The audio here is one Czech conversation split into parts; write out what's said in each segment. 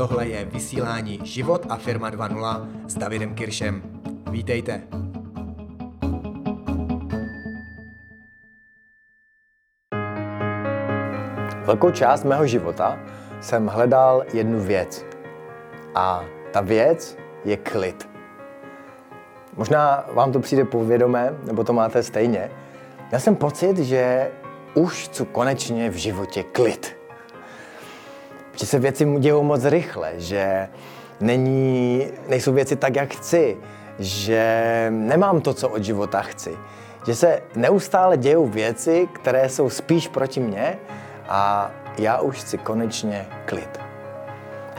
tohle je vysílání Život a firma 2.0 s Davidem Kiršem. Vítejte. Velkou část mého života jsem hledal jednu věc. A ta věc je klid. Možná vám to přijde povědomé, nebo to máte stejně. Já jsem pocit, že už chci konečně v životě klid. Že se věci dějou moc rychle, že není, nejsou věci tak, jak chci, že nemám to, co od života chci. Že se neustále dějou věci, které jsou spíš proti mně a já už chci konečně klid.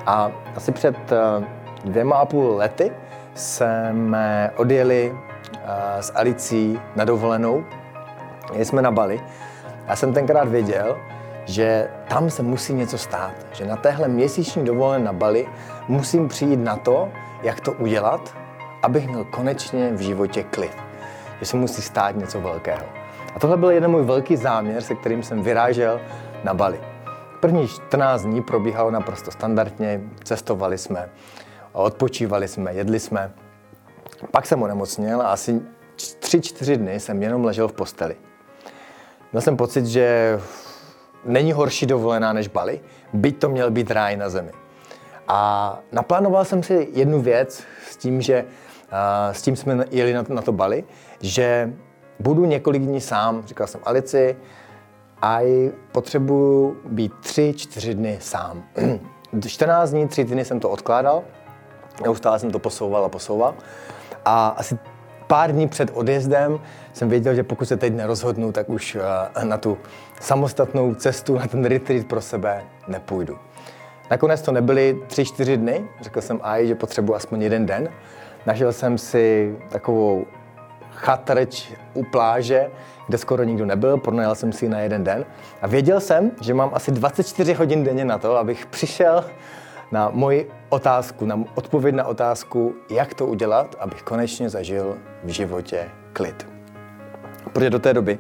A asi před eh, dvěma a půl lety jsme odjeli eh, s Alicí na dovolenou. Jeli jsme na Bali. Já jsem tenkrát věděl, že tam se musí něco stát. Že na téhle měsíční dovolené na Bali musím přijít na to, jak to udělat, abych měl konečně v životě klid. Že se musí stát něco velkého. A tohle byl jeden můj velký záměr, se kterým jsem vyrážel na Bali. První 14 dní probíhalo naprosto standardně, cestovali jsme, odpočívali jsme, jedli jsme. Pak jsem onemocněl a asi 3-4 dny jsem jenom ležel v posteli. Měl jsem pocit, že není horší dovolená než Bali, byť to měl být ráj na zemi. A naplánoval jsem si jednu věc s tím, že s tím jsme jeli na to, na to Bali, že budu několik dní sám. Říkal jsem Alici, a potřebuju být tři, čtyři dny sám. 14 dní, tři dny jsem to odkládal, neustále jsem to posouval a posouval. A asi pár dní před odjezdem jsem věděl, že pokud se teď nerozhodnu, tak už eh, na tu samostatnou cestu, na ten retreat pro sebe nepůjdu. Nakonec to nebyly tři, čtyři dny, řekl jsem Aj, že potřebuji aspoň jeden den. Našel jsem si takovou chatrč u pláže, kde skoro nikdo nebyl, pronajal jsem si na jeden den a věděl jsem, že mám asi 24 hodin denně na to, abych přišel na moji otázku, na odpověď na otázku, jak to udělat, abych konečně zažil v životě klid. Protože do té doby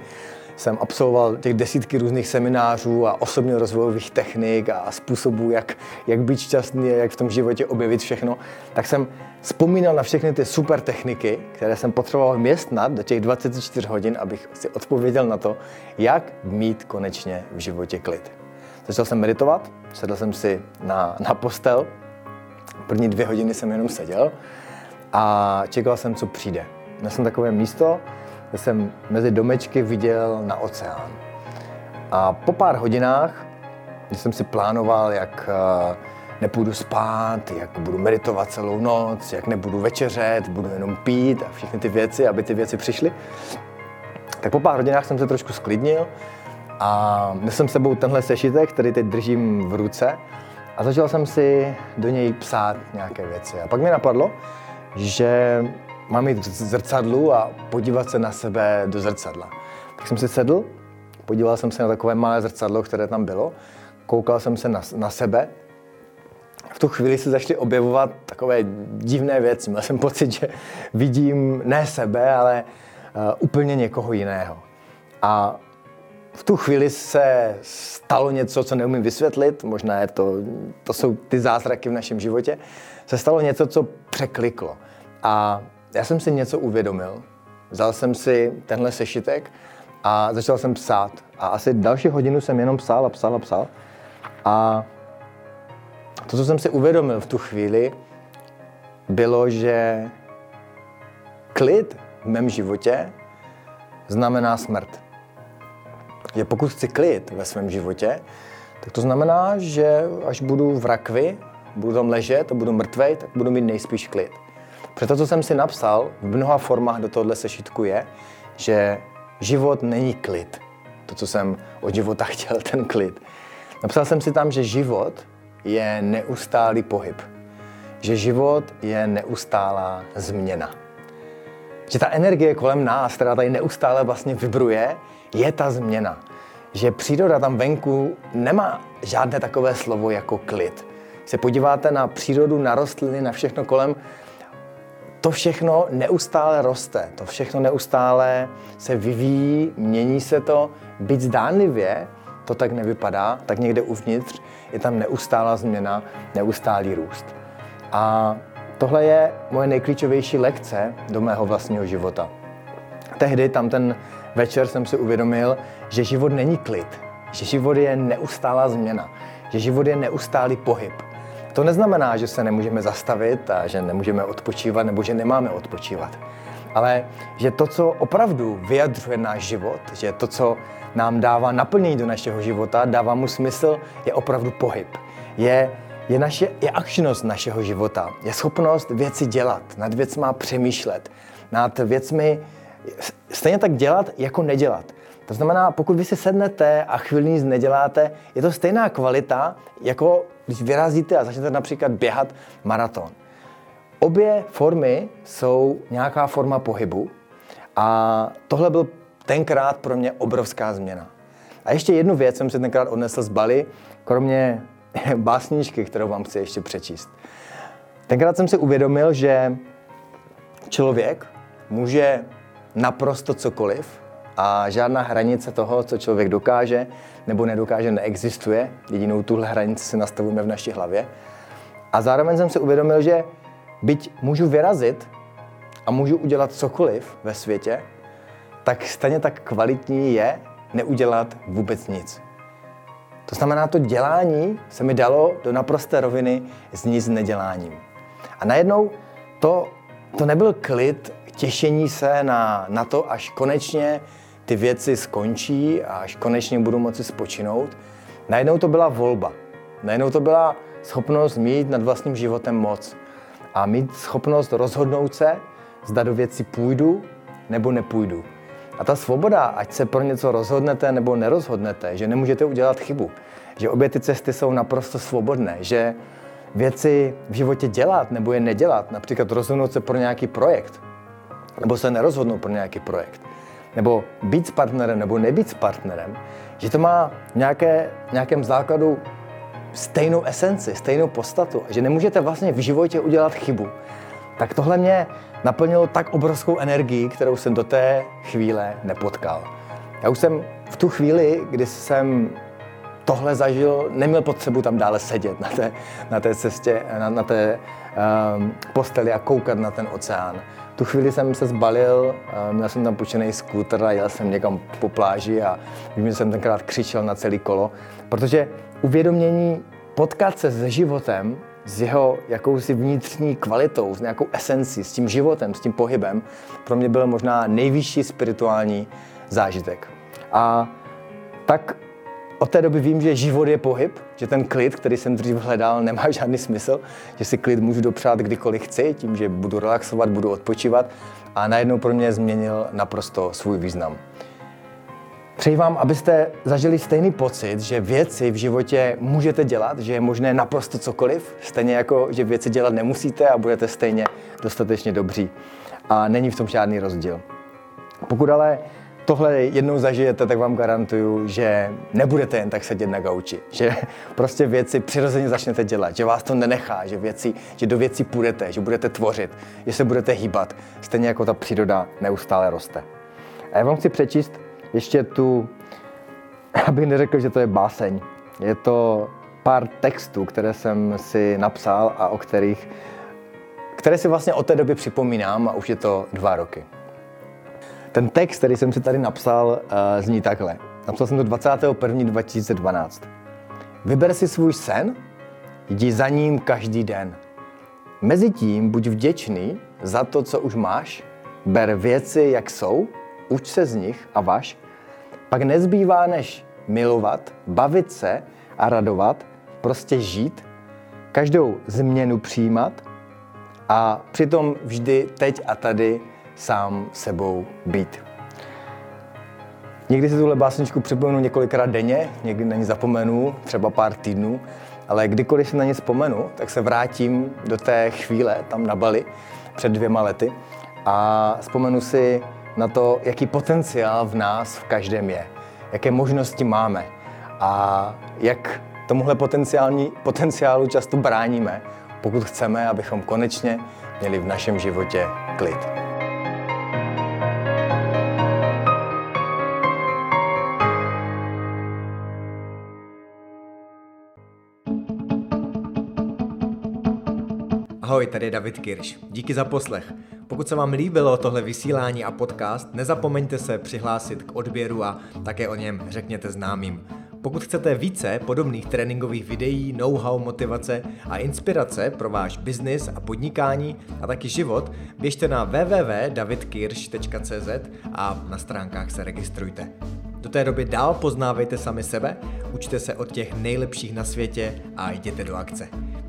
jsem absolvoval těch desítky různých seminářů a osobně rozvojových technik a způsobů, jak, jak být šťastný a jak v tom životě objevit všechno, tak jsem vzpomínal na všechny ty super techniky, které jsem potřeboval městnat do těch 24 hodin, abych si odpověděl na to, jak mít konečně v životě klid. Začal jsem meditovat, sedl jsem si na, na postel, první dvě hodiny jsem jenom seděl a čekal jsem, co přijde. Měl jsem takové místo, kde jsem mezi domečky viděl na oceán. A po pár hodinách, když jsem si plánoval, jak eh, nepůjdu spát, jak budu meditovat celou noc, jak nebudu večeřet, budu jenom pít a všechny ty věci, aby ty věci přišly, tak po pár hodinách jsem se trošku sklidnil a jsem sebou tenhle sešitek, který teď držím v ruce a začal jsem si do něj psát nějaké věci. A pak mi napadlo, že mám jít k zrcadlu a podívat se na sebe do zrcadla. Tak jsem si sedl, podíval jsem se na takové malé zrcadlo, které tam bylo, koukal jsem se na, na sebe. V tu chvíli se začaly objevovat takové divné věci. Měl jsem pocit, že vidím ne sebe, ale uh, úplně někoho jiného. A v tu chvíli se stalo něco, co neumím vysvětlit, možná je to, to jsou ty zázraky v našem životě, se stalo něco, co překliklo. A já jsem si něco uvědomil. Vzal jsem si tenhle sešitek a začal jsem psát. A asi další hodinu jsem jenom psal a psal a psal. A to, co jsem si uvědomil v tu chvíli, bylo, že klid v mém životě znamená smrt. Že pokud chci klid ve svém životě, tak to znamená, že až budu v rakvi, budu tam ležet a budu mrtvej, tak budu mít nejspíš klid. Proto, co jsem si napsal v mnoha formách do tohle sešitku je, že život není klid. To, co jsem od života chtěl, ten klid. Napsal jsem si tam, že život je neustálý pohyb. Že život je neustálá změna. Že ta energie kolem nás, která tady neustále vlastně vibruje, je ta změna. Že příroda tam venku nemá žádné takové slovo jako klid. Se podíváte na přírodu, na rostliny, na všechno kolem, to všechno neustále roste, to všechno neustále se vyvíjí, mění se to, byť zdánlivě to tak nevypadá, tak někde uvnitř je tam neustálá změna, neustálý růst. A tohle je moje nejklíčovější lekce do mého vlastního života. Tehdy, tam ten večer, jsem si uvědomil, že život není klid, že život je neustálá změna, že život je neustálý pohyb. To neznamená, že se nemůžeme zastavit a že nemůžeme odpočívat nebo že nemáme odpočívat. Ale že to, co opravdu vyjadřuje náš život, že to, co nám dává naplnění do našeho života, dává mu smysl, je opravdu pohyb. Je, je, naše, je akčnost našeho života. Je schopnost věci dělat, nad věcma přemýšlet, nad věcmi stejně tak dělat, jako nedělat. To znamená, pokud vy si sednete a chvíli nic neděláte, je to stejná kvalita, jako když vyrazíte a začnete například běhat maraton. Obě formy jsou nějaká forma pohybu a tohle byl tenkrát pro mě obrovská změna. A ještě jednu věc jsem si tenkrát odnesl z Bali, kromě básničky, kterou vám chci ještě přečíst. Tenkrát jsem si uvědomil, že člověk může naprosto cokoliv a žádná hranice toho, co člověk dokáže nebo nedokáže, neexistuje. Jedinou tuhle hranici si nastavujeme v naší hlavě. A zároveň jsem si uvědomil, že byť můžu vyrazit a můžu udělat cokoliv ve světě, tak stejně tak kvalitní je neudělat vůbec nic. To znamená, to dělání se mi dalo do naprosté roviny s nic neděláním. A najednou to, to nebyl klid těšení se na, na to, až konečně ty věci skončí a až konečně budu moci spočinout. Najednou to byla volba. Najednou to byla schopnost mít nad vlastním životem moc a mít schopnost rozhodnout se, zda do věci půjdu nebo nepůjdu. A ta svoboda, ať se pro něco rozhodnete nebo nerozhodnete, že nemůžete udělat chybu, že obě ty cesty jsou naprosto svobodné, že věci v životě dělat nebo je nedělat, například rozhodnout se pro nějaký projekt, nebo se nerozhodnout pro nějaký projekt, nebo být s partnerem nebo nebýt s partnerem, že to má nějaké, nějakém základu stejnou esenci, stejnou podstatu, že nemůžete vlastně v životě udělat chybu, tak tohle mě naplnilo tak obrovskou energii, kterou jsem do té chvíle nepotkal. Já už jsem v tu chvíli, kdy jsem tohle zažil, neměl potřebu tam dále sedět na té, na té cestě, na, na té um, posteli a koukat na ten oceán. Tu chvíli jsem se zbalil, um, měl jsem tam půjčený skútr a jel jsem někam po pláži a vím, že jsem tenkrát křičel na celý kolo, protože uvědomění potkat se se životem, s jeho jakousi vnitřní kvalitou, s nějakou esencí, s tím životem, s tím pohybem, pro mě byl možná nejvyšší spirituální zážitek. A tak od té doby vím, že život je pohyb, že ten klid, který jsem dřív hledal, nemá žádný smysl, že si klid můžu dopřát kdykoliv chci, tím, že budu relaxovat, budu odpočívat a najednou pro mě změnil naprosto svůj význam. Přeji vám, abyste zažili stejný pocit, že věci v životě můžete dělat, že je možné naprosto cokoliv, stejně jako, že věci dělat nemusíte a budete stejně dostatečně dobří. A není v tom žádný rozdíl. Pokud ale tohle jednou zažijete, tak vám garantuju, že nebudete jen tak sedět na gauči, že prostě věci přirozeně začnete dělat, že vás to nenechá, že, věci, že do věcí půjdete, že budete tvořit, že se budete hýbat, stejně jako ta příroda neustále roste. A já vám chci přečíst ještě tu, abych neřekl, že to je báseň. Je to pár textů, které jsem si napsal a o kterých, které si vlastně od té doby připomínám a už je to dva roky. Ten text, který jsem si tady napsal, eh, zní takhle. Napsal jsem to 21. 2012. Vyber si svůj sen, jdi za ním každý den. Mezitím buď vděčný za to, co už máš, ber věci, jak jsou, uč se z nich a vaš, pak nezbývá než milovat, bavit se a radovat, prostě žít, každou změnu přijímat a přitom vždy teď a tady sám sebou být. Někdy si tuhle básničku připomenu několikrát denně, někdy na ní zapomenu, třeba pár týdnů, ale kdykoliv si na ně vzpomenu, tak se vrátím do té chvíle tam na Bali před dvěma lety a vzpomenu si na to, jaký potenciál v nás v každém je, jaké možnosti máme a jak tomuhle potenciálu často bráníme, pokud chceme, abychom konečně měli v našem životě klid. Ahoj, tady je David Kirš. Díky za poslech. Pokud se vám líbilo tohle vysílání a podcast, nezapomeňte se přihlásit k odběru a také o něm řekněte známým. Pokud chcete více podobných tréninkových videí, know-how, motivace a inspirace pro váš biznis a podnikání a taky život, běžte na www.davidkirsch.cz a na stránkách se registrujte. Do té doby dál poznávejte sami sebe, učte se od těch nejlepších na světě a jděte do akce.